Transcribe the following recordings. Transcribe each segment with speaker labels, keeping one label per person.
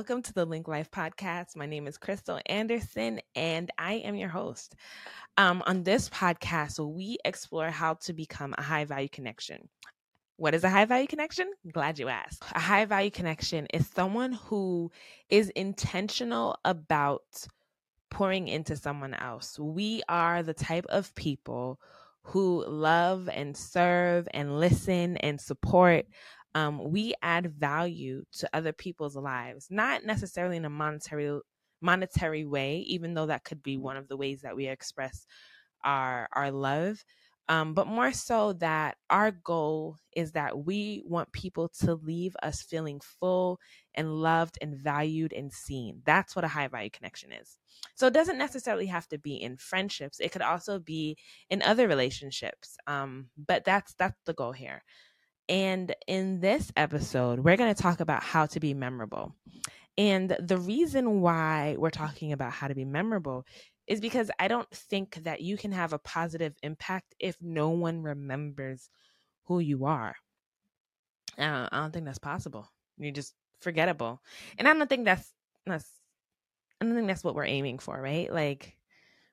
Speaker 1: welcome to the Linked Life podcast. My name is Christal Anderson, and I am your host. Um, on this podcast, we explore how to become a high value connection. What is a high value connection? Glad you asked. A high value connection is someone who is intentional about pouring into someone else. We are the type of people who love and serve and listen and support um, we add value to other people's lives, not necessarily in a monetary monetary way, even though that could be one of the ways that we express our our love. Um, but more so that our goal is that we want people to leave us feeling full and loved and valued and seen. That's what a high value connection is. So it doesn't necessarily have to be in friendships. It could also be in other relationships. Um, but that's that's the goal here. And in this episode, we're going to talk about how to be memorable. And the reason why we're talking about how to be memorable is because I don't think that you can have a positive impact if no one remembers who you are. Uh, I don't think that's possible. You're just forgettable. And I don't think that's that's I don't think that's what we're aiming for, right? Like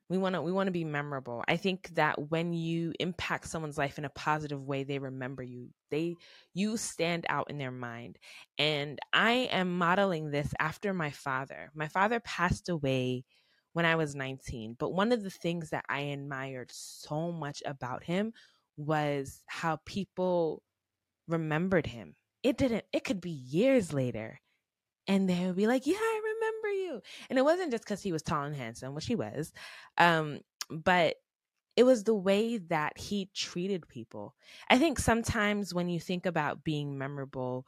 Speaker 1: we want to we want to be memorable. I think that when you impact someone's life in a positive way they remember you. They you stand out in their mind. And i am modeling this after my father. My father passed away when i was 19 but one of the things that i admired so much about him was how people remembered him. It didn't it could be years later and they would be like yeah i And it wasn't just because he was tall and handsome, which he was, um, but it was the way that he treated people. I think sometimes when you think about being memorable,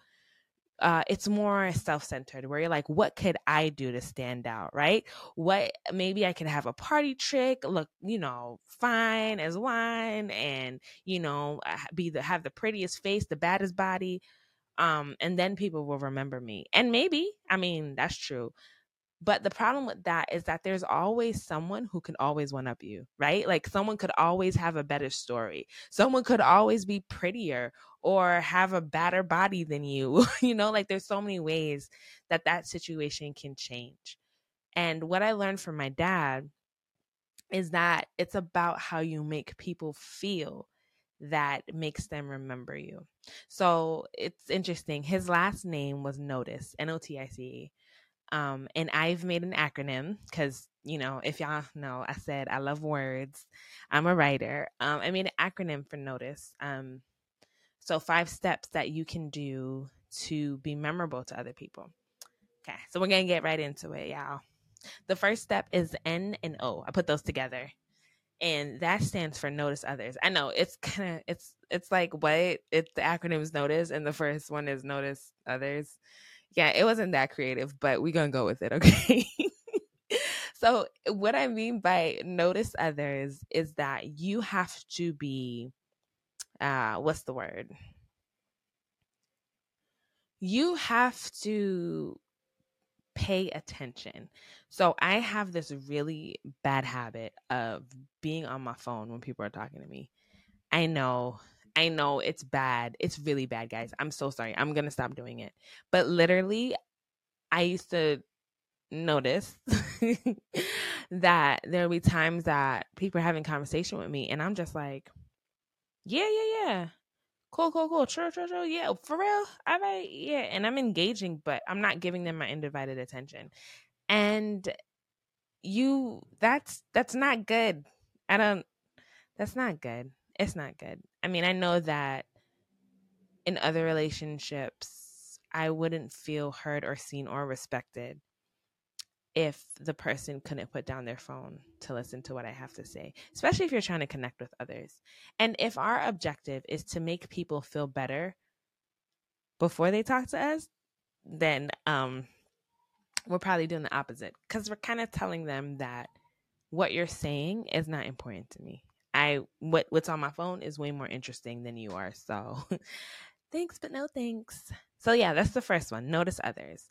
Speaker 1: uh, it's more self-centered where you're like what could i do to stand out right? What maybe i could have a party trick look you know fine as wine and you know be the have the prettiest face the baddest body um and then people will remember me. And maybe i mean that's true but the problem with that is that there's always someone who can always one up you, right? Like someone could always have a better story. Someone could always be prettier or have a better body than you. you know, like there's so many ways that that situation can change. And what I learned from my dad is that it's about how you make people feel that makes them remember you. So it's interesting. His last name was Notice, N O T I C E. Um, and I've made an acronym because, you know, if y'all know, I said I love words. I'm a writer. Um, I made an acronym for notice. Um, so, five steps that you can do to be memorable to other people. Okay, so we're going to get right into it, y'all. The first step is N and O. I put those together. And that stands for notice others. I know it's kind of it's it's like what it's the acronym is notice and the first one is notice others yeah, it wasn't that creative, but we're gonna go with it, okay? so what I mean by notice others is that you have to be uh what's the word? You have to pay attention. So I have this really bad habit of being on my phone when people are talking to me. I know I know it's bad. It's really bad, guys. I'm so sorry. I'm going to stop doing it. But literally, I used to notice that there will be times that people are having conversation with me and I'm just like, yeah, yeah, yeah. Cool, cool, cool. True, true, true. Yeah, for real. All right. Yeah. And I'm engaging, but I'm not giving them my undivided attention. And you, that's, that's not good. I don't, that's not good it's not good. I mean, I know that in other relationships, I wouldn't feel heard or seen or respected if the person couldn't put down their phone to listen to what I have to say, especially if you're trying to connect with others. And if our objective is to make people feel better before they talk to us, then um, we're probably doing the opposite because we're kind of telling them that what you're saying is not important to me. I what what's on my phone is way more interesting than you are. So thanks, but no thanks. So yeah, that's the first one. Notice others.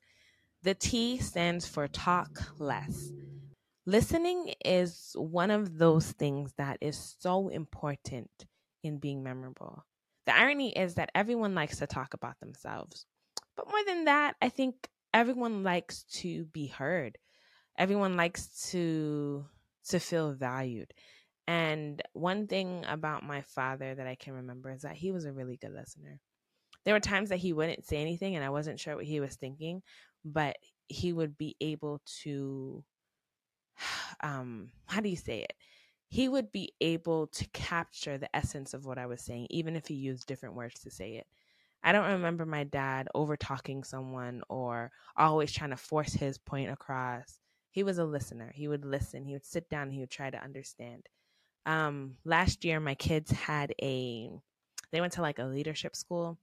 Speaker 1: The T stands for talk less. Listening is one of those things that is so important in being memorable. The irony is that everyone likes to talk about themselves. But more than that, I think everyone likes to be heard. Everyone likes to to feel valued. And one thing about my father that I can remember is that he was a really good listener. There were times that he wouldn't say anything and I wasn't sure what he was thinking, but he would be able to um how do you say it? He would be able to capture the essence of what I was saying even if he used different words to say it. I don't remember my dad over talking someone or always trying to force his point across. He was a listener. He would listen. He would sit down. He would try to understand um, last year my kids had a they went to like a leadership school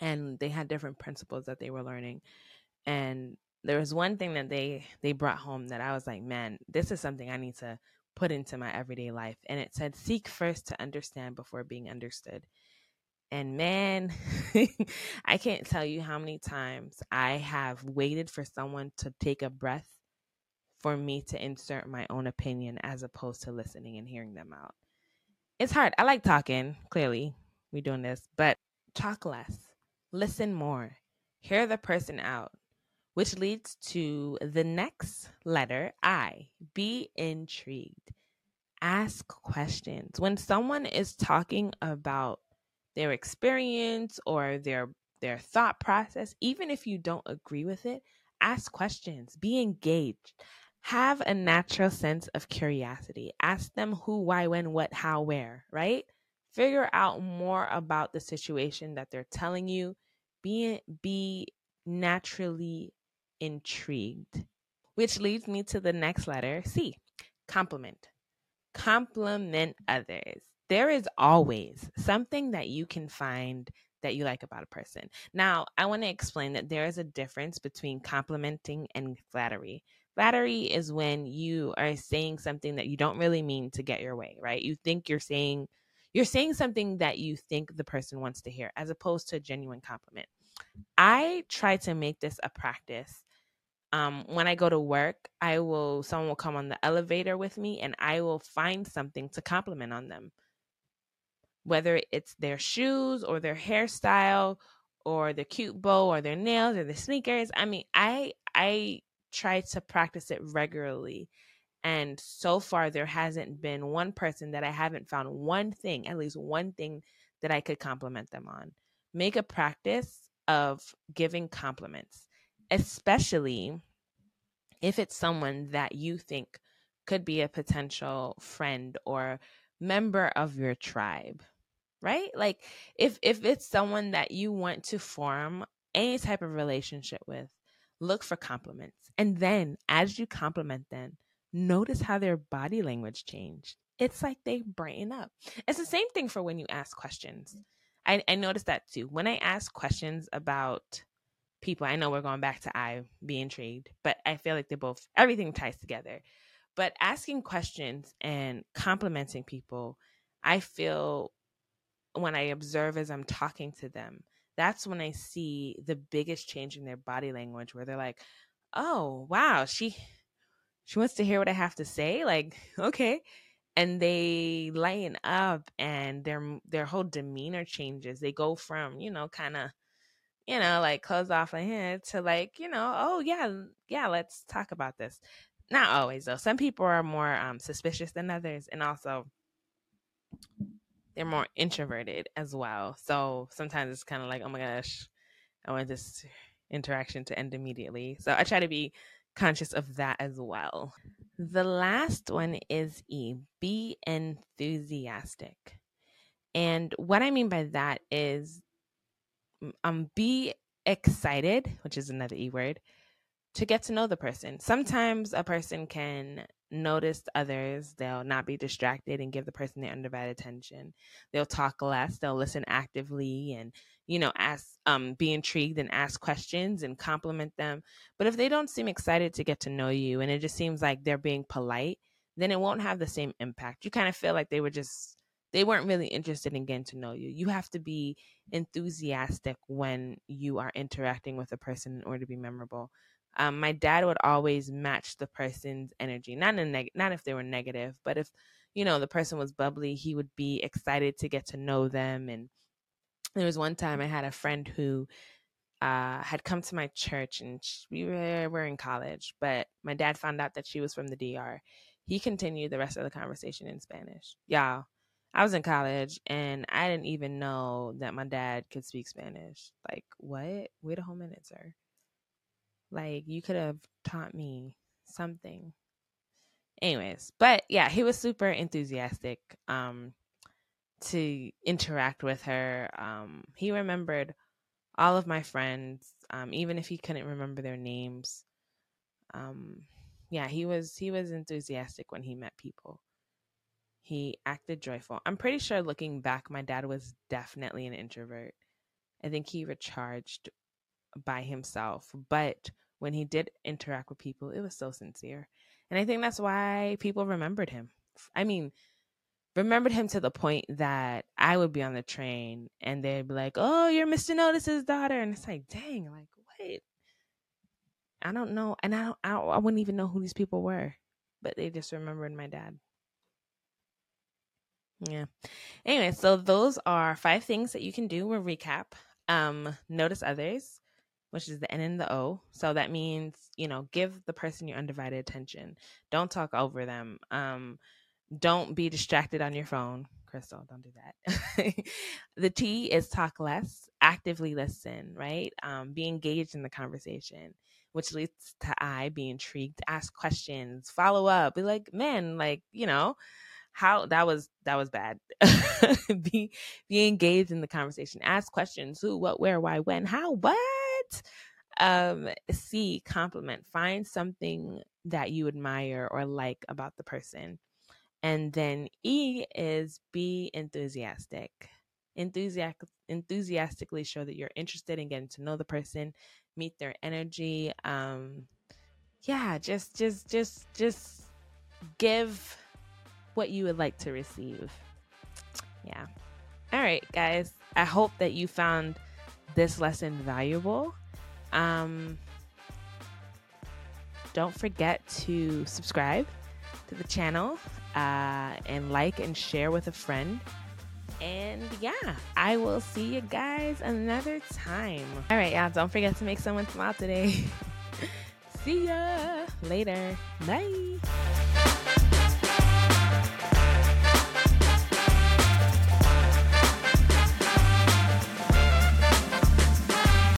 Speaker 1: and they had different principles that they were learning. And there was one thing that they they brought home that i was like man this is something i need to put into my everyday life. And it said seek first to understand before being understood. And man i can't tell you how many times i have waited for someone to take a breath for me to insert my own opinion as opposed to listening and hearing them out. It's hard. I like talking, clearly. We're doing this, but talk less, listen more, hear the person out, which leads to the next letter I. Be intrigued. Ask questions. When someone is talking about their experience or their their thought process, even if you don't agree with it, ask questions, be engaged have a natural sense of curiosity. Ask them who, why, when, what, how, where, right? Figure out more about the situation that they're telling you. Be be naturally intrigued. Which leads me to the next letter, C. Compliment. Compliment others. There is always something that you can find that you like about a person. Now, I want to explain that there is a difference between complimenting and flattery. Flattery is when you are saying something that you don't really mean to get your way, right? You think you're saying you're saying something that you think the person wants to hear as opposed to a genuine compliment. I try to make this a practice. Um, when I go to work, I will someone will come on the elevator with me and I will find something to compliment on them. Whether it's their shoes or their hairstyle or the cute bow or their nails or the sneakers. I mean, I I try to practice it regularly. And so far, there hasn't been one person that I haven't found one thing, at least one thing that I could compliment them on. Make a practice of giving compliments, especially if it's someone that you think could be a potential friend or member of your tribe right like if if it's someone that you want to form any type of relationship with look for compliments. And then as you compliment them, notice how their body language changed. It's like they brighten up. It's the same thing for when you ask questions. I, I noticed that too. When I ask questions about people, I know we're going back to I be intrigued, but I feel like they both everything ties together. But asking questions and complimenting people, I feel when I observe as I'm talking to them, that's when I see the biggest change in their body language where they're like, "Oh, wow, she she wants to hear what I have to say." Like, okay. And they lighten up and their their whole demeanor changes. They go from, you know, kind of you know, like close off my head to like, you know, oh yeah, yeah, let's talk about this. Not always though. Some people are more um, suspicious than others, and also they're more introverted as well. So sometimes it's kind of like, oh my gosh, I want this interaction to end immediately. So I try to be conscious of that as well. The last one is E, be enthusiastic. And what I mean by that is um be excited, which is another E word, to get to know the person. Sometimes a person can notice others. They'll not be distracted and give the person their undivided attention. They'll talk less. They'll listen actively and, you know, ask, um, be intrigued and ask questions and compliment them. But if they don't seem excited to get to know you and it just seems like they're being polite, then it won't have the same impact. You kind of feel like they were just they weren't really interested in getting to know you. You have to be enthusiastic when you are interacting with a person in order to be memorable um, my dad would always match the person's energy not in neg- not if they were negative but if you know the person was bubbly he would be excited to get to know them and there was one time i had a friend who uh, had come to my church and she, we were, were in college, but my dad found out that she was from the DR. He continued the rest of the conversation in Spanish. Y'all, I was in college and I didn't even know that my dad could speak Spanish. Like, what? Wait a whole minute, sir. Like, you could have taught me something. Anyways, but yeah, he was super enthusiastic um, to interact with her. Um, he remembered all of my friends, um, even if he couldn't remember their names. Um, yeah, he was he was enthusiastic when he met people. He acted joyful. I'm pretty sure looking back, my dad was definitely an introvert. I think he recharged by himself, but when he did interact with people, it was so sincere. And I think that's why people remembered him. I mean, remembered him to the point that I would be on the train and they'd be like, "Oh, you're Mr. Notice's daughter," and it's like, "Dang, like what?" I don't know, and I don't, I, don't, I wouldn't even know who these people were, but they just remembered my dad. Yeah. Anyway, so those are five things that you can do. We'll recap. Um, notice others, which is the N and the O. So that means, you know, give the person your undivided attention. Don't talk over them. Um, don't be distracted on your phone. Christal, don't do that. the T is talk less, actively listen, right? Um, be engaged in the conversation, which leads to I, be intrigued, ask questions, follow up, be like, man, like, you know, how that was that was bad. be be engaged in the conversation, ask questions, who, what, where, why, when, how, what? Um, C, compliment, find something that you admire or like about the person and then E is be enthusiastic. Enthusiastic enthusiastically show that you're interested in getting to know the person, meet their energy. Um yeah, just just just just give what you would like to receive. Yeah. All right, guys. I hope that you found this lesson valuable. Um don't forget to subscribe to the channel uh, and like and share with a friend. And yeah, I will see you guys another time. All right, y'all, don't forget to make someone smile today. see ya later. Bye.